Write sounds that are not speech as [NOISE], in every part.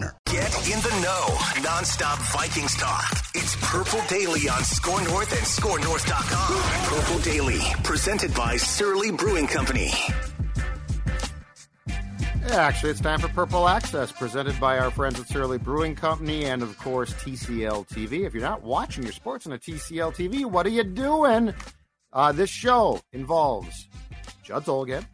Get in the know. Non-stop Vikings talk. It's Purple Daily on Score North and ScoreNorth.com. Purple Daily, presented by Surly Brewing Company. Yeah, actually, it's time for Purple Access, presented by our friends at Surly Brewing Company and, of course, TCL TV. If you're not watching your sports on a TCL TV, what are you doing? Uh, this show involves Judd Zulgad,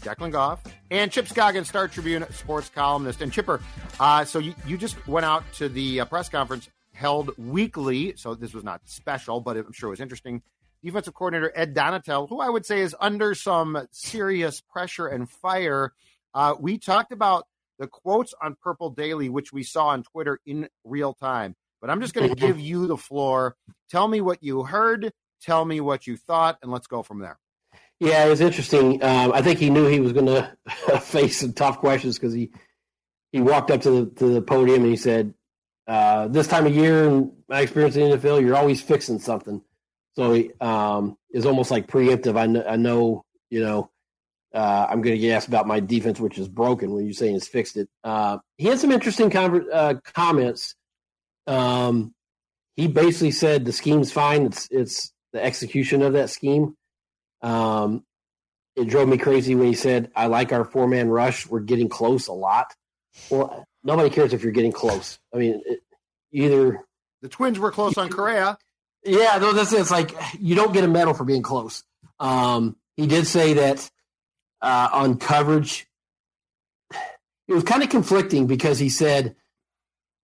Declan Goff, and Chip Scoggins, Star Tribune sports columnist. And Chipper, uh, so you, you just went out to the uh, press conference held weekly, so this was not special, but I'm sure it was interesting. Defensive coordinator Ed Donatell, who I would say is under some serious pressure and fire. Uh, we talked about the quotes on Purple Daily, which we saw on Twitter in real time. But I'm just going [LAUGHS] to give you the floor. Tell me what you heard. Tell me what you thought, and let's go from there. Yeah, it was interesting. Um, I think he knew he was going [LAUGHS] to face some tough questions because he he walked up to the to the podium and he said, uh, "This time of year, in my experience in the NFL, you're always fixing something." So he um, is almost like preemptive. I know, I know you know, uh, I'm going to get asked about my defense, which is broken. When you say it's fixed it, uh, he had some interesting uh, comments. Um, he basically said the scheme's fine. It's it's the execution of that scheme. Um, it drove me crazy when he said, "I like our four man rush. We're getting close a lot." Well, nobody cares if you're getting close. I mean, it, either the Twins were close on Correa. Yeah, no, that's it's like you don't get a medal for being close. Um, he did say that uh, on coverage, it was kind of conflicting because he said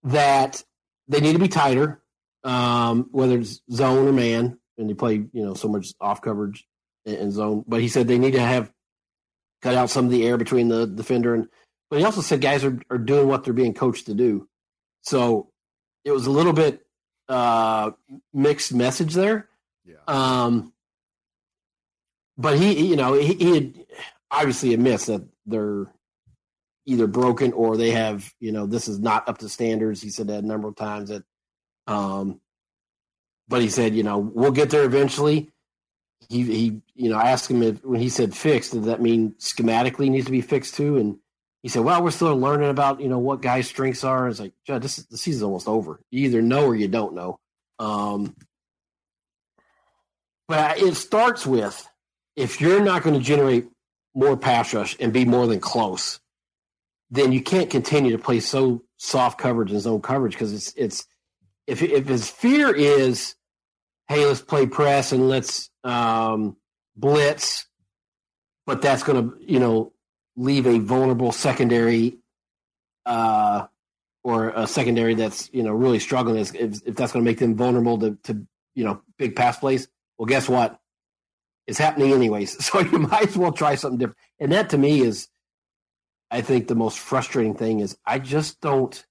that they need to be tighter, um, whether it's zone or man, and they play you know so much off coverage and zone. But he said they need to have cut out some of the air between the defender and. But he also said guys are, are doing what they're being coached to do. So it was a little bit uh, mixed message there. Yeah. Um, but he, you know, he, he had obviously admits that they're either broken or they have, you know, this is not up to standards. He said that a number of times that, um, but he said, you know, we'll get there eventually. He, he, you know, I asked him if when he said fixed, did that mean schematically needs to be fixed too? And he said, well, we're still learning about, you know, what guys' strengths are. It's like, Judd, this the season's almost over. You either know or you don't know. Um, but it starts with if you're not going to generate more pass rush and be more than close, then you can't continue to play so soft coverage and zone coverage because it's it's if if his fear is, hey, let's play press and let's um, blitz, but that's going to you know leave a vulnerable secondary uh, or a secondary that's you know really struggling. If, if that's going to make them vulnerable to, to you know big pass plays well guess what? It's happening anyways. [LAUGHS] So you might as well try something different. And that to me is i think the most frustrating thing is i just don't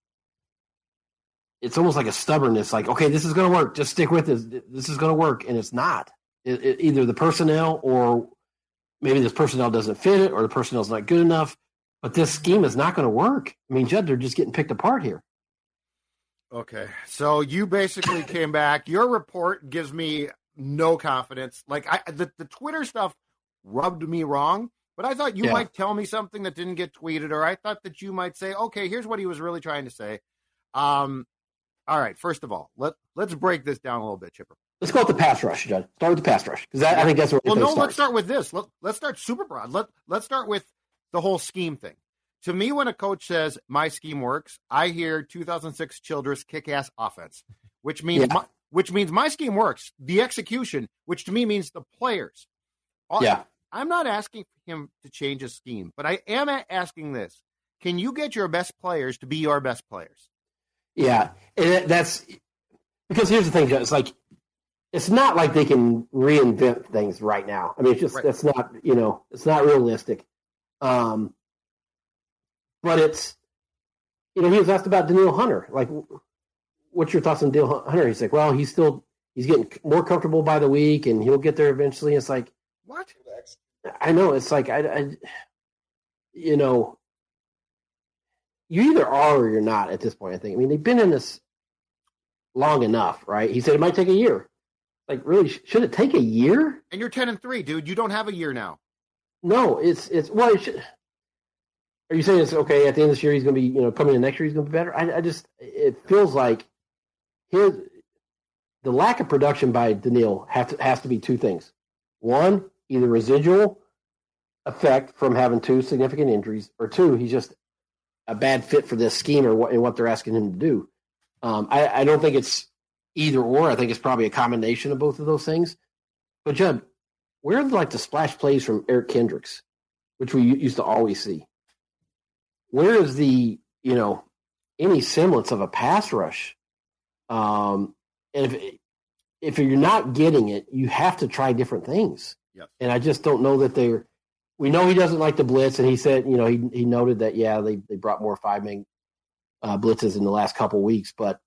it's almost like a stubbornness like okay this is going to work just stick with this this is going to work and it's not it, it, either the personnel or maybe this personnel doesn't fit it or the personnel's not good enough but this scheme is not going to work i mean judd they're just getting picked apart here Okay. So you basically [COUGHS] came back. Your report gives me no confidence. Like I the, the Twitter stuff rubbed me wrong, but I thought you Yeah. might tell me something that didn't get tweeted, or I thought that you might say, okay, here's what he was really trying to say. Um all right, first of all, let let's break this down a little bit, Chipper. let's go with the pass rush judd start with the pass rush because i think that's where Well, no, let's start with this. Let, let's start super broad. Let let's start with the whole scheme thing. To me, when a coach says my scheme works, I hear 2006 Childress kick-ass offense, which means Yeah. my, which means my scheme works. The execution, which to me means the players. All- Yeah. I'm not asking him to change his scheme, but I am asking this: Can you get your best players to be your best players? Yeah, and that's because here's the thing, Joe. It's like it's not like they can reinvent things right now. I mean, it's just Right. that's not you know it's not realistic. Um, but it's you know he was asked about Danielle Hunter. Like, what's your thoughts on Danielle Hunter? He's like, well, he's still he's getting more comfortable by the week, and he'll get there eventually. It's like What? I know it's like I, I you know, you either are or you're not at this point. I think. I mean, they've been in this long enough, right? He said it might take a year. Like, really, sh- should it take a year? And you're 10 and three, dude. You don't have a year now. No, it's it's well. It should, are you saying it's okay at the end of this year? He's going to be you know coming in next year. He's going to be better. I, I just it feels like his the lack of production by Danielle have to, has to be two things. One, either residual effect from having two significant injuries, or two, he's just a bad fit for this scheme or what and what they're asking him to do. Um, I, I don't think it's either or. I think it's probably a combination of both of those things. But Judd, where are like the splash plays from Eric Kendricks, which we used to always see? Where is the you know any semblance of a pass rush? Um, and if if you're not getting it, you have to try different things. Yep. And I just don't know that they're. We know he doesn't like the blitz, and he said, you know, he he noted that yeah, they they brought more five man uh, blitzes in the last couple weeks, but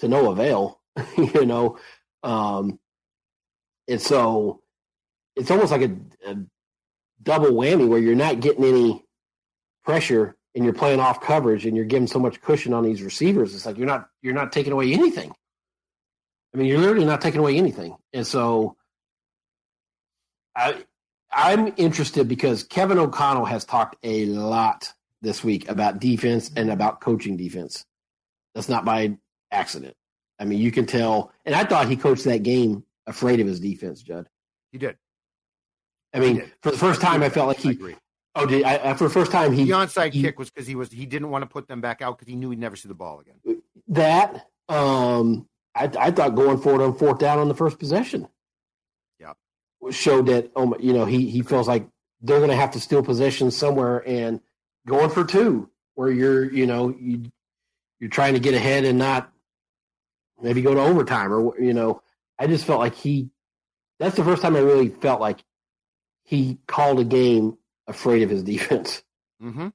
to no avail, [LAUGHS] you know. Um, and so it's almost like a, a double whammy where you're not getting any pressure and you're playing off coverage and you're giving so much cushion on these receivers. It's like you're not you're not taking away anything. I mean, you're literally not taking away anything. And so I I'm interested because Kevin O'Connell has talked a lot this week about defense and about coaching defense. That's not by accident. I mean, you can tell. And I thought he coached that game afraid of his defense, Judd. He did. I mean, did. for the first time, I felt like I he. agree. Oh, did I, for the first time he The onside he- kick was because he was he didn't want to put them back out because he knew he'd never see the ball again. that. Um, I, I thought going forward on fourth down on the first possession. Showed that oh my, you know he he feels like they're going to have to steal possession somewhere and going for two where you're you know you you're trying to get ahead and not maybe go to overtime or you know I just felt like he that's the first time I really felt like he called a game afraid of his defense. Mm-hmm.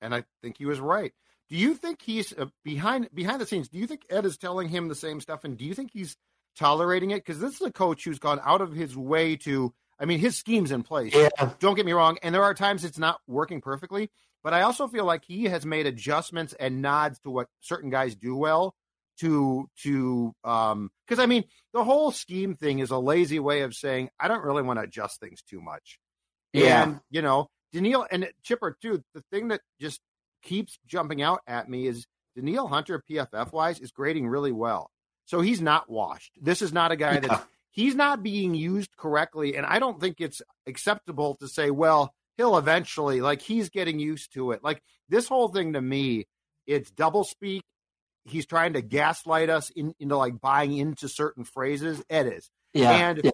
And I think he was right. Do you think he's uh, behind behind the scenes? Do you think Ed is telling him the same stuff, and do you think he's tolerating it? Because this is a coach who's gone out of his way to. I mean, his scheme's in place. Yeah, Don't get me wrong, and there are times it's not working perfectly. But I also feel like he has made adjustments and nods to what certain guys do well. To to um because I mean the whole scheme thing is a lazy way of saying I don't really want to adjust things too much. Yeah. And you know, Danielle and Chipper too. The thing that just keeps jumping out at me is Danielle Hunter, PFF wise, is grading really well. So he's not washed. This is not a guy Yeah. that he's not being used correctly, and I don't think it's acceptable to say, well, he'll eventually like he's getting used to it. Like this whole thing to me, it's double speak. He's trying to gaslight us in, into like buying into certain phrases. Ed is. yeah, And yeah.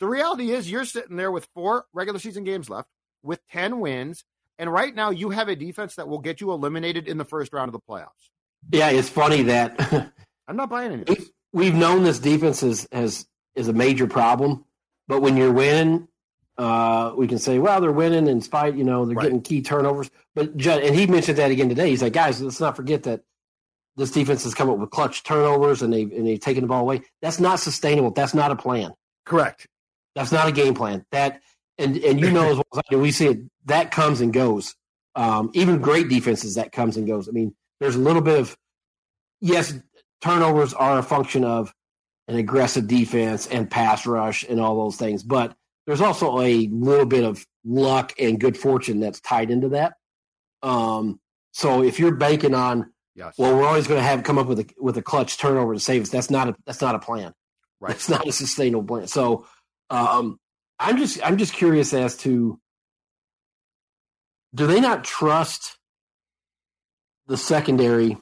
the reality is, you're sitting there with four regular season games left, with 10 wins. And right now, you have a defense that will get you eliminated in the first round of the playoffs. Yeah, it's funny that [LAUGHS] I'm not buying any we've, we've known this defense is has is a major problem, but when you're winning, uh, we can say, well, they're winning in spite, you know, they're Right. getting key turnovers. But Judd, and he mentioned that again today. He's like, guys, let's not forget that this defense has come up with clutch turnovers and they and they've taken the ball away. That's not sustainable. That's not a plan. Correct. That's not a game plan. That and and you know as well as I do, we see it. That comes and goes. Um, even great defenses, that comes and goes. I mean, there's a little bit of yes, turnovers are a function of an aggressive defense and pass rush and all those things, but there's also a little bit of luck and good fortune that's tied into that. Um, so if you're banking on, Yes. well, we're always going to have come up with a with a clutch turnover to save us. That's not a that's not a plan. right. It's not a sustainable plan. So um, I'm just I'm just curious as to do they not trust the secondary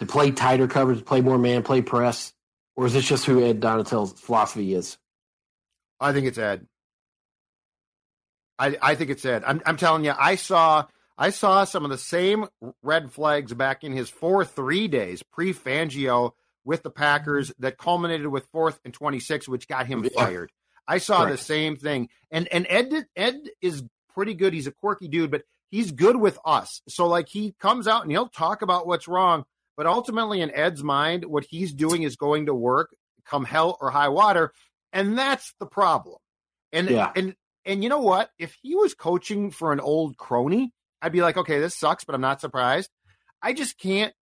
to play tighter coverage, play more man, play press, or is this just who Ed Donatell's philosophy is? I think it's Ed. I I think it's Ed. I'm I'm telling you, I saw I saw some of the same red flags back in his four three days pre Fangio with the Packers mm-hmm. that culminated with fourth and twenty six, which got him Yeah. fired. I saw Correct. the same thing, and and Ed Ed is pretty good. He's a quirky dude, but he's good with us. So like he comes out and he'll talk about what's wrong, but ultimately in Ed's mind, what he's doing is going to work, come hell or high water, and that's the problem. And Yeah. and and you know what? If he was coaching for an old crony, I'd be like, okay, this sucks, but I'm not surprised. I just can't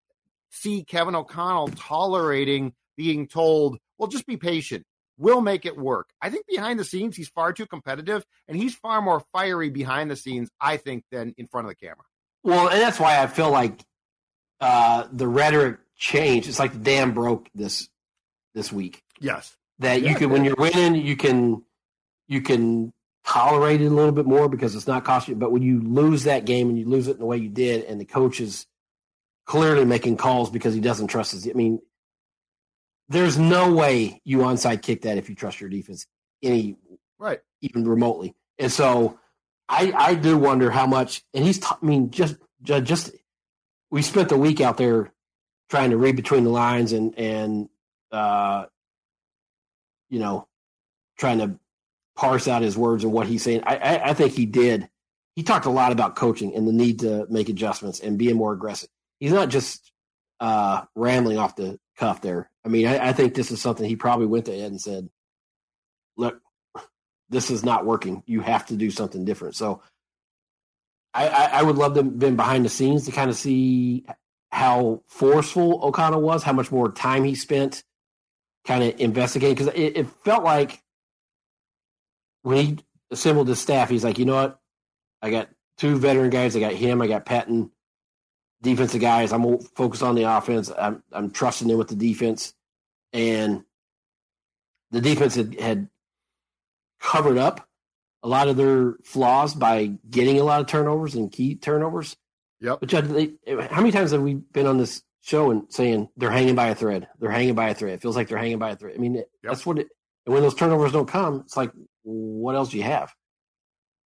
see Kevin O'Connell tolerating being told, well, just be patient. We'll make it work. I think behind the scenes, he's far too competitive and he's far more fiery behind the scenes, I think, than in front of the camera. Well, and that's why I feel like uh, the rhetoric changed. It's like the dam broke this this week. Yes. That Yeah, you can, when you're winning, you can you can tolerate it a little bit more because it's not costing you. But when you lose that game and you lose it in the way you did, and the coach is clearly making calls because he doesn't trust his. I mean, there's no way you onside kick that if you trust your defense any Right. even remotely. And so I I do wonder how much. And he's t- I mean just ju- just we spent the week out there trying to read between the lines and and uh you know trying to parse out his words and what he's saying. I I, I think he did. He talked a lot about coaching and the need to make adjustments and being more aggressive. He's not just uh rambling off the cuff there. I mean, I, I think this is something he probably went to Ed and said, "Look, this is not working. You have to do something different." So, I, I, would love to have been behind the scenes to kind of see how forceful O'Connell was, how much more time he spent kind of investigating because it, it felt like when he assembled his staff, he's like, you know what, I got two veteran guys, I got him, I got Pettine, defensive guys. I'm gonna focus on the offense. I'm I'm trusting them with the defense, and the defense had, had covered up a lot of their flaws by getting a lot of turnovers and key turnovers. Yep. But Judd, they, how many times have we been on this show and saying they're hanging by a thread? They're hanging by a thread. It feels like they're hanging by a thread. I mean, it, that's what it. And when those turnovers don't come, it's like, what else do you have?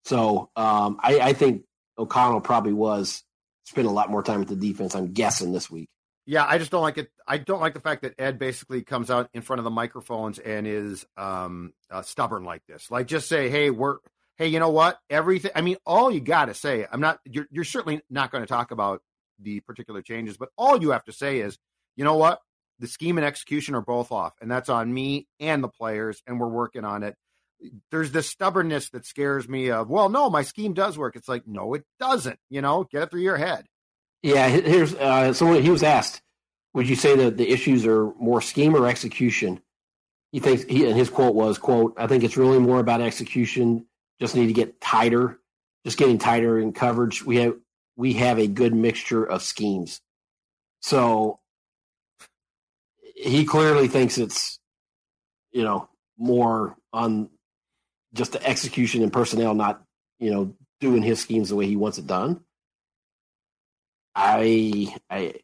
So um, I, I think O'Connell probably was spent a lot more time with the defense. I'm guessing this week. Yeah, I just don't like it. I don't like the fact that Ed basically comes out in front of the microphones and is um, uh, stubborn like this. Like, just say, "Hey, we're hey, you know what? Everything." I mean, all you got to say. I'm not. You're you're certainly not going to talk about the particular changes, but all you have to say is, you know what? The scheme and execution are both off, and that's on me and the players, and we're working on it. There's this stubbornness that scares me. Of well, no, my scheme does work. It's like, no, it doesn't. You know, get it through your head. Yeah, here's uh, so he was asked, "Would you say that the issues are more scheme or execution?" He thinks he and his quote was, "quote I think it's really more about execution. Just need to get tighter, just getting tighter in coverage. We have we have a good mixture of schemes." So he clearly thinks it's you know more on just the execution and personnel, not you know doing his schemes the way he wants it done. I I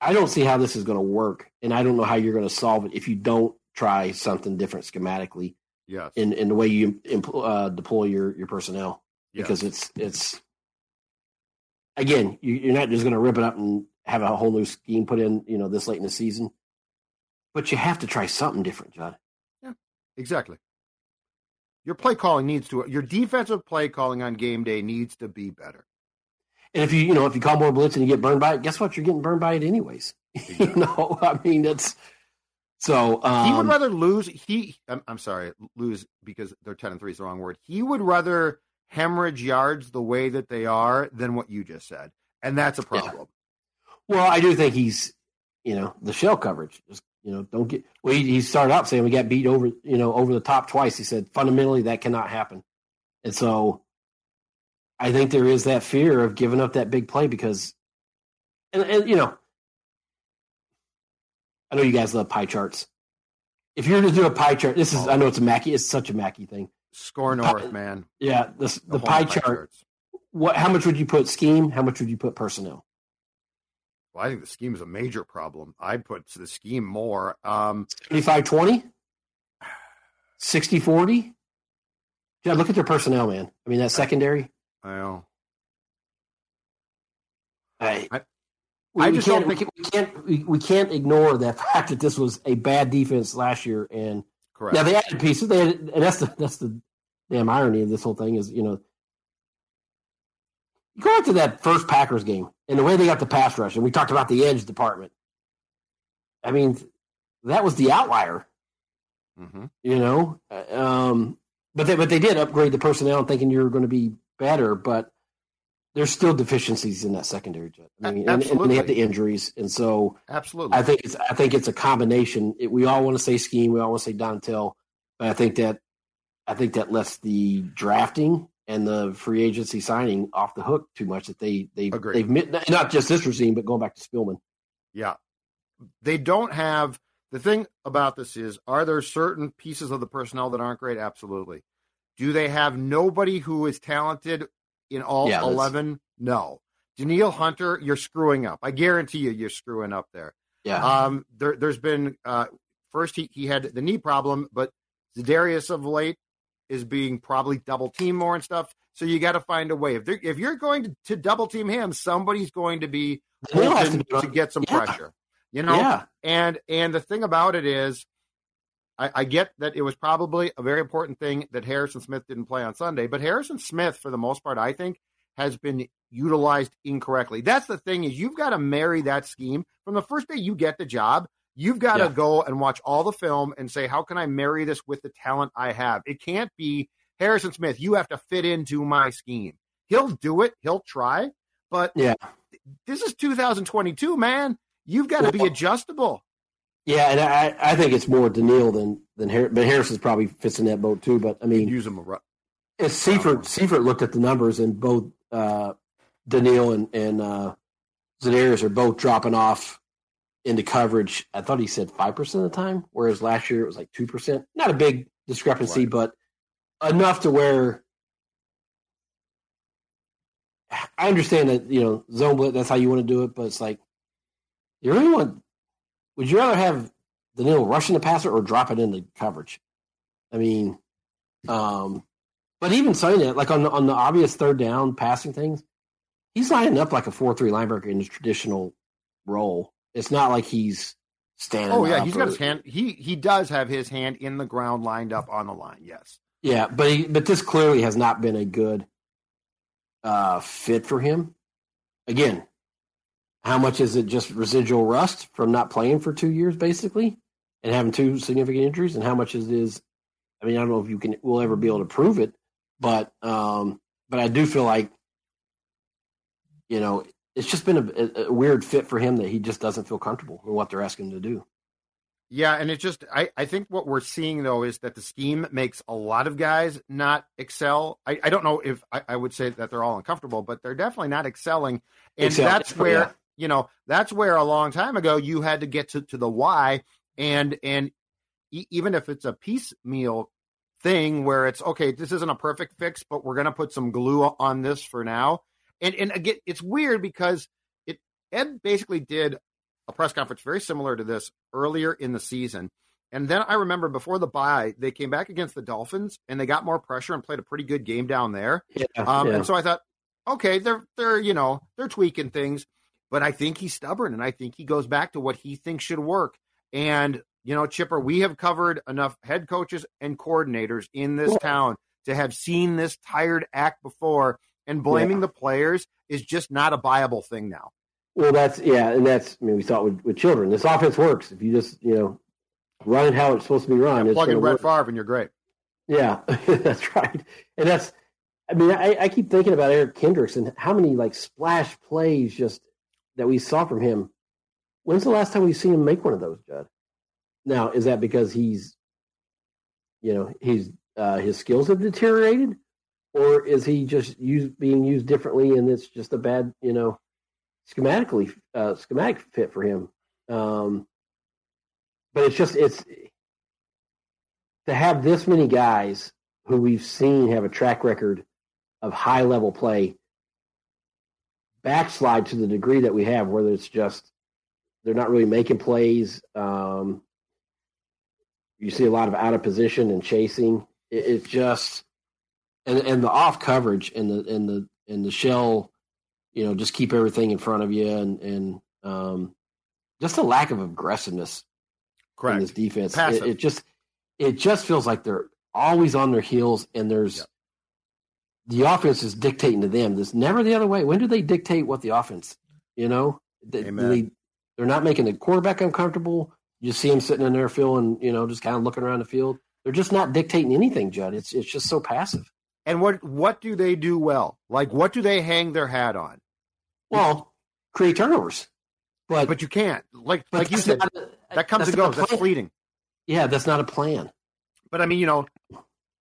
I don't see how this is going to work, and I don't know how you're going to solve it if you don't try something different schematically Yes. in, in the way you empl- uh, deploy your your personnel. Yes. Because it's it's again, you, you're not just going to rip it up and have a whole new scheme put in, you know, this late in the season. But you have to try something different, John. Yeah, exactly. Your play calling needs to your defensive play calling on game day needs to be better. And if you you know if you call more blitz and you get burned by it, guess what? You're getting burned by it anyways. [LAUGHS] you know, I mean that's so. Um, he would rather lose. He, I'm, I'm sorry, lose because they're ten and three is the wrong word. He would rather hemorrhage yards the way that they are than what you just said, and that's a problem. Well, I do think he's, you know, the shell coverage. Just you know, don't get. Well, he, he started out saying we got beat over, you know, over the top twice. He said fundamentally that cannot happen, and so I think there is that fear of giving up that big play because, and, and you know, I know you guys love pie charts. If you're to do a pie chart, this is I know it's a Mackey, it's such a Mackey thing. Score North, man. Yeah, the the, whole pie chart. charts. What? How much would you put scheme? How much would you put personnel? Well, I think the scheme is a major problem. I'd put the scheme more. Um, 75 20? 60 40? Yeah, look at their personnel, man. I mean, that secondary. I know. I, I- we, I we just can't, don't- we, can- we can't we, we can't ignore the [LAUGHS] fact that this was a bad defense last year, and Correct. now they added pieces. They added, and that's the that's the damn irony of this whole thing is you know you go back to that first Packers game and the way they got the pass rush, and we talked about the edge department. I mean, that was the outlier. hmm you know. Um, but they but they did upgrade the personnel, thinking you were going to be better. But there's still deficiencies in that secondary. Jet. I mean, and, and they have the injuries, and so Absolutely. I think it's I think it's a combination. It, we all want to say scheme, we all want to say Donatell, but I think that I think that lets the drafting and the free agency signing off the hook too much. That they they they've not just this regime, but going back to Spielman. Yeah. They don't have the thing about this is are there certain pieces of the personnel that aren't great? Absolutely. Do they have nobody who is talented in all Yeah, that's- 11? No. Danielle Hunter, you're screwing up. I guarantee you, you're screwing up there. Yeah, Um, there, there's been uh, first he, he had the knee problem, but Za'Darius of late is being probably double team more and stuff. So you got to find a way. If they're, if you're going to, to double team him, somebody's going to be has to to get some Yeah. pressure. You know, yeah, and and the thing about it is, I, I get that it was probably a very important thing that Harrison Smith didn't play on Sunday, but Harrison Smith, for the most part, I think, has been utilized incorrectly. That's the thing is you've got to marry that scheme from the first day you get the job. You've got to go and watch all the film and say, how can I marry this with the talent I have? It can't be Harrison Smith. You have to fit into my scheme. He'll do it. He'll try, but Yeah. this is 2022, man. You've got to be adjustable. Yeah, and I, I think it's more Danielle than than Har- but is probably fits in that boat too. But I mean, use them. a ru- as Seifert Seifert looked at the numbers, and both uh, Danielle and and uh, Za'Darius are both dropping off into coverage. I thought he said five percent of the time, whereas last year it was like two percent. Not a big discrepancy, Right. but enough to where I understand that you know zone blitz. That's how you want to do it, but it's like you really want. Would you rather have Danielle rushing the passer or drop it into coverage? I mean, um, but even saying that, like on the, on the obvious third down passing things, he's lining up like a four three linebacker in his traditional role. It's not like he's standing. Oh yeah, he's got his hand. He he does have his hand in the ground, lined up on the line. Yes. Yeah, but he, but this clearly has not been a good uh, fit for him. Again, how much is it just residual rust from not playing for two years, basically, and having two significant injuries, and how much is is? I mean, I don't know if you can will ever be able to prove it, but um, but I do feel like you know it's just been a, a, weird fit for him that he just doesn't feel comfortable with what they're asking him to do. Yeah, and it just I, I think what we're seeing though is that the scheme makes a lot of guys not excel. I, I don't know if I, I would say that they're all uncomfortable, but they're definitely not excelling. And Excel, that's yeah. You know that's where a long time ago you had to get to, to the why and and e- even if it's a piecemeal thing where it's okay, this isn't a perfect fix, but we're gonna put some glue on this for now. And and again, it's weird because it Ed basically did a press conference very similar to this earlier in the season. And then I remember before the bye, they came back against the Dolphins and they got more pressure and played a pretty good game down there. Yeah, Um, yeah. And so I thought, okay, they're they're you know they're tweaking things, but I think he's stubborn and I think he goes back to what he thinks should work. And you know, Chipper, we have covered enough head coaches and coordinators in this Cool. town to have seen this tired act before, and blaming the players is just not a viable thing now. Well, that's yeah, and that's I mean we saw it with, with Childress. This offense works if you just you know run it how it's supposed to be run. it's Plug in Brett work. Favre and you're great. Yeah, [LAUGHS] that's right. And that's I mean I, I keep thinking about Eric Kendricks and how many like splash plays just that we saw from him. When's the last time we've seen him make one of those, Judd? Now is that because he's you know he's uh, his skills have deteriorated, or is he just being used differently and it's just a bad you know schematically uh, schematic fit for him. Um, but it's just it's to have this many guys who we've seen have a track record of high level play backslide to the degree that we have, whether it's just they're not really making plays. Um, you see a lot of out of position and chasing. It, it just and and the off coverage and the and the and the shell, you know, just keep everything in front of you and and um, just a lack of aggressiveness Correct. in this defense. It, it just it just feels like they're always on their heels, and there's Yep. The offense is dictating to them. There's never the other way. When do they dictate what the offense? You know, They- Amen. they they're not making the quarterback uncomfortable. You see him sitting in there feeling, you know, just kind of looking around the field. They're just not dictating anything, Judd. It's it's just so passive. And what what do they do well? Like what do they hang their hat on? Well, create turnovers, but But you can't. Like like you said, a- that comes and goes. That's fleeting. Yeah, that's not a plan. But I mean, you know,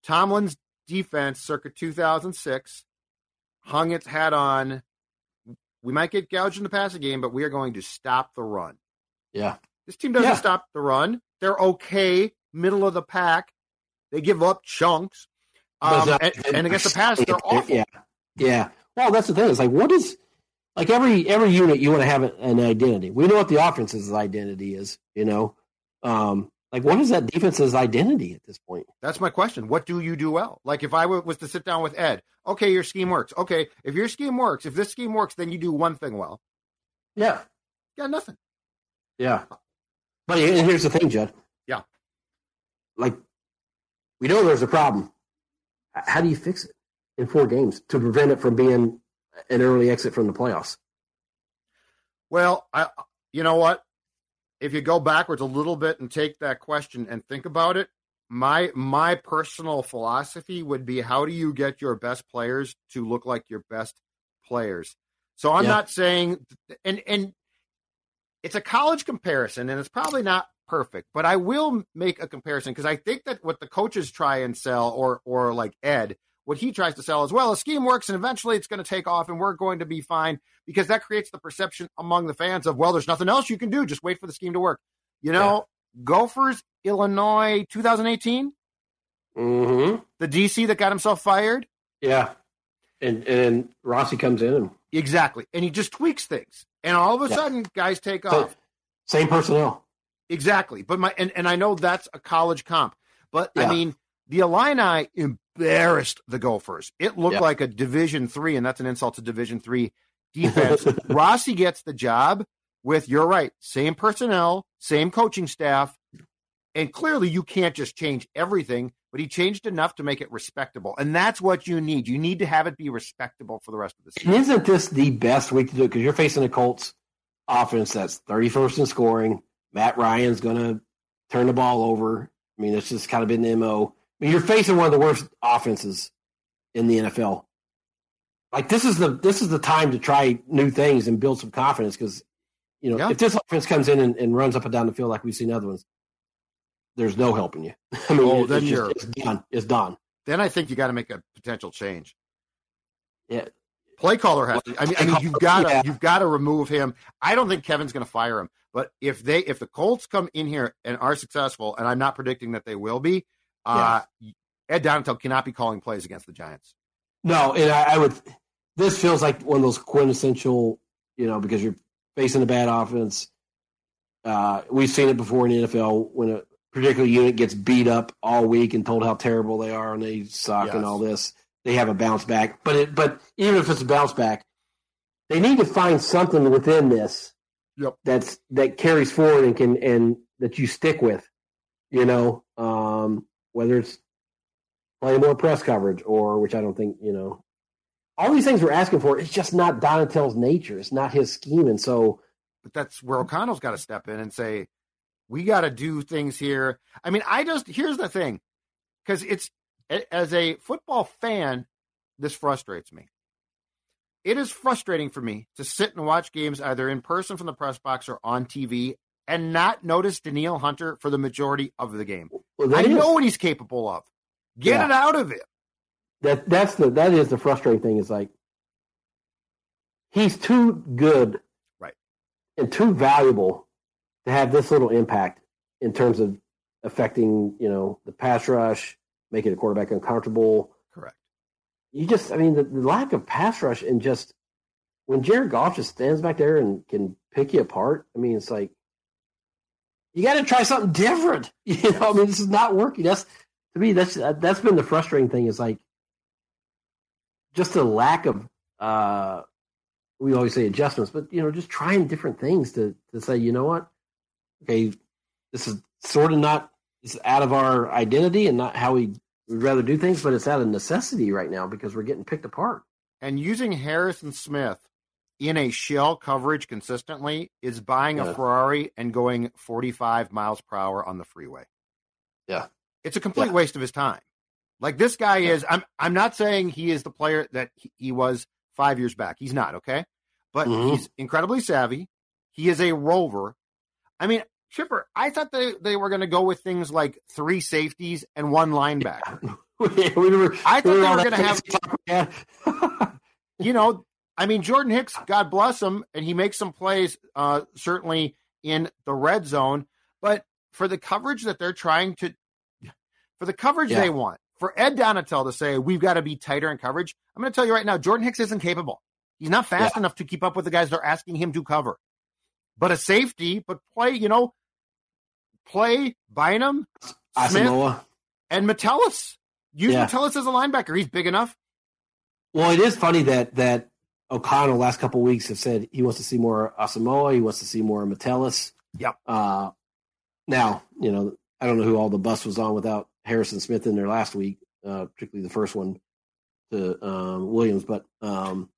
Tomlin's defense circa 2006 hung its hat on. We might get gouged in the passing game, but we are going to stop the run. Yeah, This team doesn't Yeah. stop the run. They're okay, middle of the pack. They give up chunks. Um, and, and against the [LAUGHS] pass, they're awful. Yeah, yeah. Well, that's the thing. It's like what is like every every unit you want to have an identity. We know what the offense's identity is. You know, um, like what is that defense's identity at this point? That's my question. What do you do well? Like if I was to sit down with Ed, okay, your scheme works. Okay, if your scheme works, if this scheme works, then you do one thing well. Yeah, Yeah, nothing. yeah. But here's the thing, Judd. Yeah. Like we know there's a problem. How do you fix it in four games to prevent it from being an early exit from the playoffs? Well, I, you know what? If you go backwards a little bit and take that question and think about it, my my personal philosophy would be: How do you get your best players to look like your best players? So I'm Yeah. not saying, and and it's a college comparison, and it's probably not perfect, but I will make a comparison because I think that what the coaches try and sell, or or like Ed, what he tries to sell as well, a scheme works, and eventually it's going to take off, and we're going to be fine because that creates the perception among the fans of, well, there's nothing else you can do. Just wait for the scheme to work. You know, Gophers, Illinois, 2018, Mm-hmm. the DC that got himself fired. Yeah. And and Rossi comes in and Exactly. And he just tweaks things. And all of a Yeah. sudden, guys take So- off. same personnel. Exactly. But my, and, and I know that's a college comp, but I mean, the Illini embarrassed the Gophers. It looked Yeah. like a Division three, and that's an insult to Division three [LAUGHS] defense. Rossi gets the job with, you're right, same personnel, same coaching staff. And clearly, you can't just change everything, but he changed enough to make it respectable. And that's what you need. You need to have it be respectable for the rest of the And season. isn't this the best week to do it? Because you're facing a Colts offense that's 31st in scoring. Matt Ryan's going to turn the ball over. I mean, it's just kind of been the MO. Mean, you're facing one of the worst offenses in the NFL. Like this is the this is the time to try new things and build some confidence because you know Yeah. if this offense comes in and, and runs up and down the field like we've seen other ones, there's no helping you. [LAUGHS] I mean, Oh, it- then it's, you're- just, it's done. It's done. Then I think you got to make a potential change. Yeah, Play caller has to. I mean, I mean, you've got to Yeah. you've got to remove him. I don't think Kevin's going to fire him. But if they if the Colts come in here and are successful, and I'm not predicting that they will be, uh, Ed Donatell cannot be calling plays against the Giants. No, and I, I would. This feels like one of those quintessential, you know, because you're facing a bad offense. Uh, we've seen it before in the NFL when a particular unit gets beat up all week and told how terrible they are and they suck Yes. and all this. They have a bounce back, but it, but even if it's a bounce back, they need to find something within this Yep. that's that carries forward and can and that you stick with. You know, um, whether it's playing more press coverage or which I don't think you know. All these things we're asking for, it's just not Donatell's nature. It's not his scheme, and so But that's where O'Connell's got to step in and say, we got to do things here. I mean, I just here's the thing, because it's as a football fan, this frustrates me. It is frustrating for me to sit and watch games either in person from the press box or on TV and not notice Danielle Hunter for the majority of the game. well, I is- know what he's capable of. Get Yeah. it out of him. that that's the that is the frustrating thing. Is like he's too good, Right. and too valuable to have this little impact in terms of affecting you know the pass rush, making the quarterback uncomfortable. Correct. You just, I mean, the, the lack of pass rush and just when Jared Goff just stands back there and can pick you apart. I mean, it's like you got to try something different. [LAUGHS] You know, I mean, this is not working. That's to me, that's that's been the frustrating thing. Is like just the lack of. uh We always say adjustments, but you know, just trying different things to to say, you know what, okay, this is sort of not it's out of our identity and not how we would rather do things, but it's out of necessity right now because we're getting picked apart. And using Harrison Smith in a shell coverage consistently is buying Yeah. a Ferrari and going 45 miles per hour on the freeway. Yeah. It's a complete Yeah. waste of his time. Like this guy is I'm I'm not saying he is the player that he, he was 5 years back. He's not, okay? But Mhm. he's incredibly savvy. He is a rover. I mean, Chipper, I thought they, they were going to go with things like three safeties and one linebacker. [LAUGHS] we were, I thought we they were all were have- talk we had. you know, I mean, Jordan Hicks, God bless him, and he makes some plays, uh, certainly in the red zone. But for the coverage that they're trying to, for the coverage Yeah. they want, for Ed Donatell to say we've got to be tighter in coverage, I'm going to tell you right now, Jordan Hicks isn't capable. He's not fast Yeah. enough to keep up with the guys they're asking him to cover. But a safety, but play, you know, play Bynum, Smith, and Metellus. Use Yeah. Metellus as a linebacker. He's big enough. Well, it is funny that that O'Connell last couple of weeks have said he wants to see more Asamoah, he wants to see more Metellus. Yep. Uh, now, you know, I don't know who all the bus was on without Harrison Smith in there last week, uh, particularly the first one to um, Williams. But um,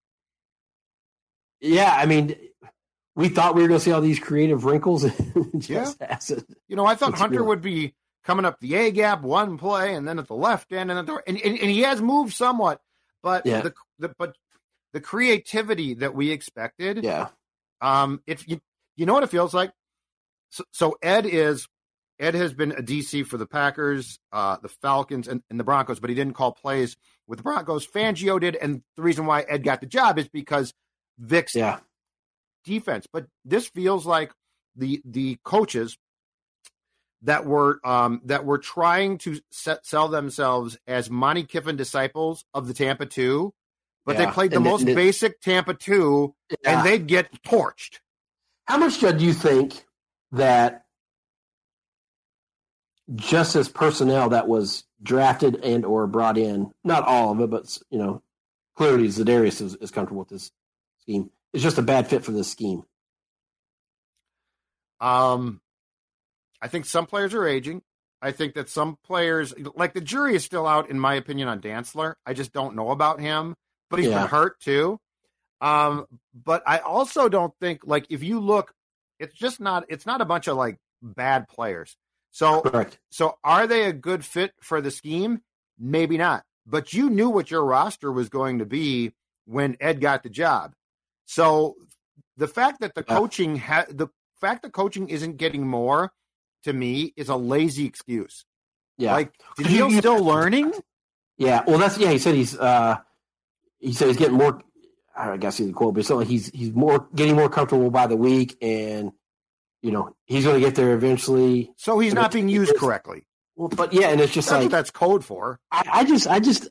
yeah, I mean, we thought we were going to see all these creative wrinkles. [LAUGHS] hasn't. You know, I thought It's Hunter good. would be coming up the A gap one play and then at the left end and the, and, and, and he has moved somewhat, but Yeah. the, the but the creativity that we expected, Yeah. um, if you you know what it feels like. So, so Ed is Ed has been a DC for the Packers, uh, the Falcons, and, and the Broncos, but he didn't call plays with the Broncos. Fangio did, and the reason why Ed got the job is because Vic's Yeah. defense. But this feels like the the coaches that were um, that were trying to set, sell themselves as Monte Kiffin disciples of the Tampa Two, but they played the And most it- basic Tampa Two, Yeah. and they'd get torched. How much do you think that just as personnel that was drafted and or brought in, not all of it, but you know, clearly Za'Darius is, is comfortable with this scheme. It's just a bad fit for this scheme. Um, I think some players are aging. I think that some players, like the jury, is still out, in my opinion, on Dantzler. I just don't know about him, but he's Yeah. been hurt too. Um, but I also don't think, like, if you look, it's just not. It's not a bunch of like bad players. So, Correct. so are they a good fit for the scheme? Maybe not. But you knew what your roster was going to be when Ed got the job. So the fact that the Yeah. coaching ha- the fact that coaching isn't getting more to me is a lazy excuse. Yeah. Like, he still learning? yeah. Well, that's yeah. He said he's uh, he said he's getting more. I guess he's the quote, but it's not like he's he's more getting more comfortable by the week, and you know he's going to get there eventually. So he's not being used correctly. Well, but yeah, and it's just That's like that's code for. I, I just, I just,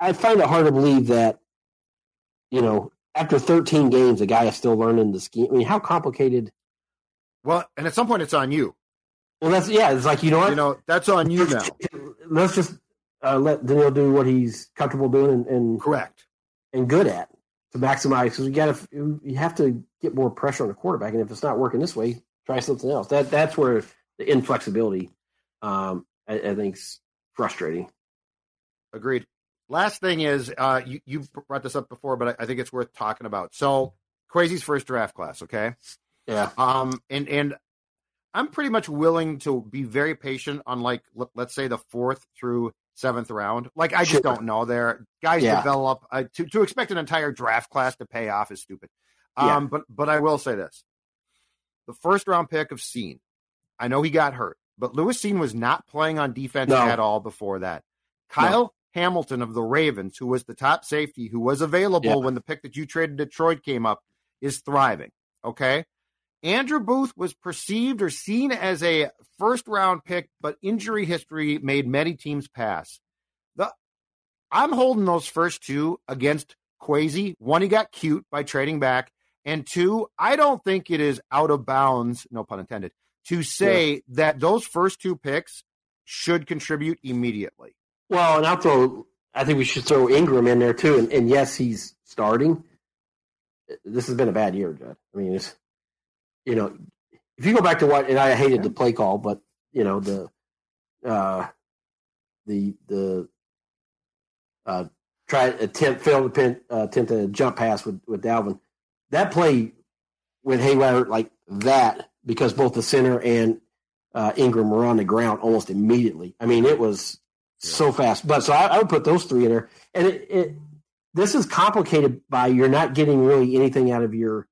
I find it hard to believe that, you know, after 13 games, a guy is still learning the scheme. I mean, how complicated? Well, and at some point it's on you. Well, that's yeah. It's like you know what? You know, that's on you now. Let's just uh, let Danielle do what he's comfortable doing and and, Correct. And good at to maximize. Because you got to, you have to get more pressure on the quarterback, and if it's not working this way, try something else. That that's where the inflexibility, um, I, I think's frustrating. Agreed. Last thing is, uh, you you brought this up before, but I, I think it's worth talking about. So, Kwesi's first draft class, okay? Yeah. Um, and and I'm pretty much willing to be very patient on like let, let's say the fourth through seventh round. Like I just Sure. don't know. There, guys Yeah. develop. Uh, to to expect an entire draft class to pay off is stupid. Um, Yeah. but but I will say this: the first round pick of Cine. I know he got hurt, but Lewis Cine was not playing on defense No. at all before that. Kyle Hamilton of the Ravens, who was the top safety, who was available Yeah. when the pick that you traded Detroit came up, is thriving. Okay. Andrew Booth was perceived or seen as a first round pick, but injury history made many teams pass. The I'm holding those first two against Kwesi. One, he got cute by trading back. And two, I don't think it is out of bounds, no pun intended, to say yeah. that those first two picks should contribute immediately. Well, and I'll throw, I think we should throw Ingram in there too. And, and yes, he's starting. This has been a bad year, Judd. I mean, it's, you know, if you go back to what, and I hated the play call, but, you know, the, uh, the, the, uh, try attempt failed attempt, uh, attempt a jump pass with with Dalvin. That play went haywire like that because both the center and uh, Ingram were on the ground almost immediately. I mean, it was yeah. so fast. But so I, I, would put those three in there. And it, it, this is complicated by you're not getting really anything out of your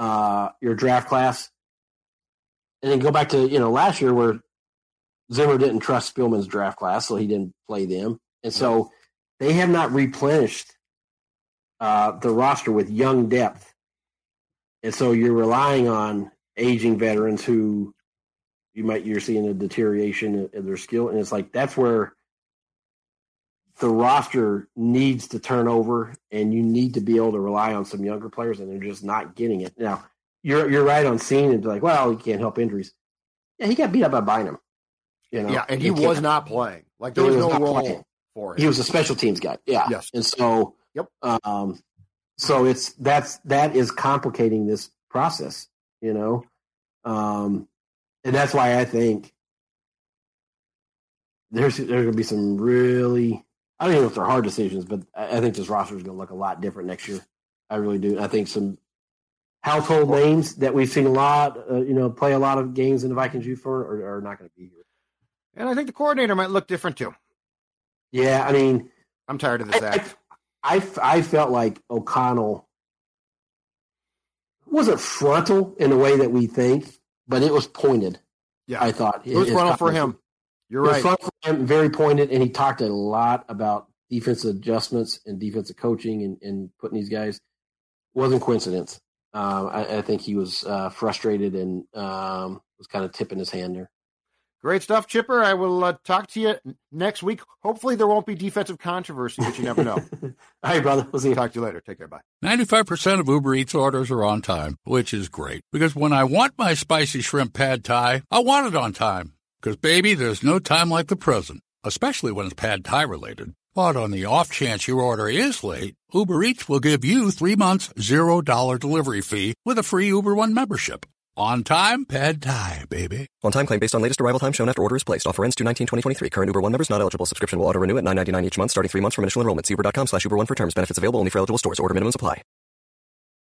uh, your draft class. And then go back to you know last year where Zimmer didn't trust Spielman's draft class, so he didn't play them. And so they have not replenished uh, the roster with young depth, and so you're relying on aging veterans who you might you're seeing a deterioration in their skill, and it's like that's where the roster needs to turn over, and you need to be able to rely on some younger players, and they're just not getting it now. You're you're right on Cine and like, well, he can't help injuries. Yeah, he got beat up by Bynum. You know, yeah, and he, he was not playing. Like there was, was no role. Playing for him. He was a special teams guy. Yeah. Yes. And so, yep. Um, so it's that's that is complicating this process, you know, um, and that's why I think there's there's going to be some really I don't even know if they're hard decisions, but I, think this roster is going to look a lot different next year. I really do. I think some household names that we've seen a lot, uh, you know, play a lot of games in the Vikings youth for are, are not going to be here. And I think the coordinator might look different too. Yeah, I mean, I'm tired of this I, act. I, I, I felt like O'Connell wasn't frontal in the way that we think, but it was pointed. Yeah, I thought it was frontal for him. You're right. frontal for very pointed, and he talked a lot about defensive adjustments and defensive coaching and, and putting these guys. Wasn't coincidence. Um, I, I, think he was uh, frustrated and um, was kind of tipping his hand there. Great stuff, Chipper. I will uh, talk to you next week. Hopefully, there won't be defensive controversy, but you never know. [LAUGHS] All right, brother. We'll see you. Talk to you later. Take care. Bye. 95% of Uber Eats orders are on time, which is great because when I want my spicy shrimp pad thai, I want it on time. Because, baby, there's no time like the present, especially when it's pad thai related. But on the off chance your order is late, Uber Eats will give you three months, $0 delivery fee with a free Uber One membership. On time, pad thai, baby. On time claim based on latest arrival time shown after order is placed. Offer ends 2 2023 Current Uber One members not eligible. Subscription will auto renew at 9.99 each month starting three months from initial enrollment. See uber.com slash Uber One for terms. Benefits available only for eligible stores. Order minimums apply.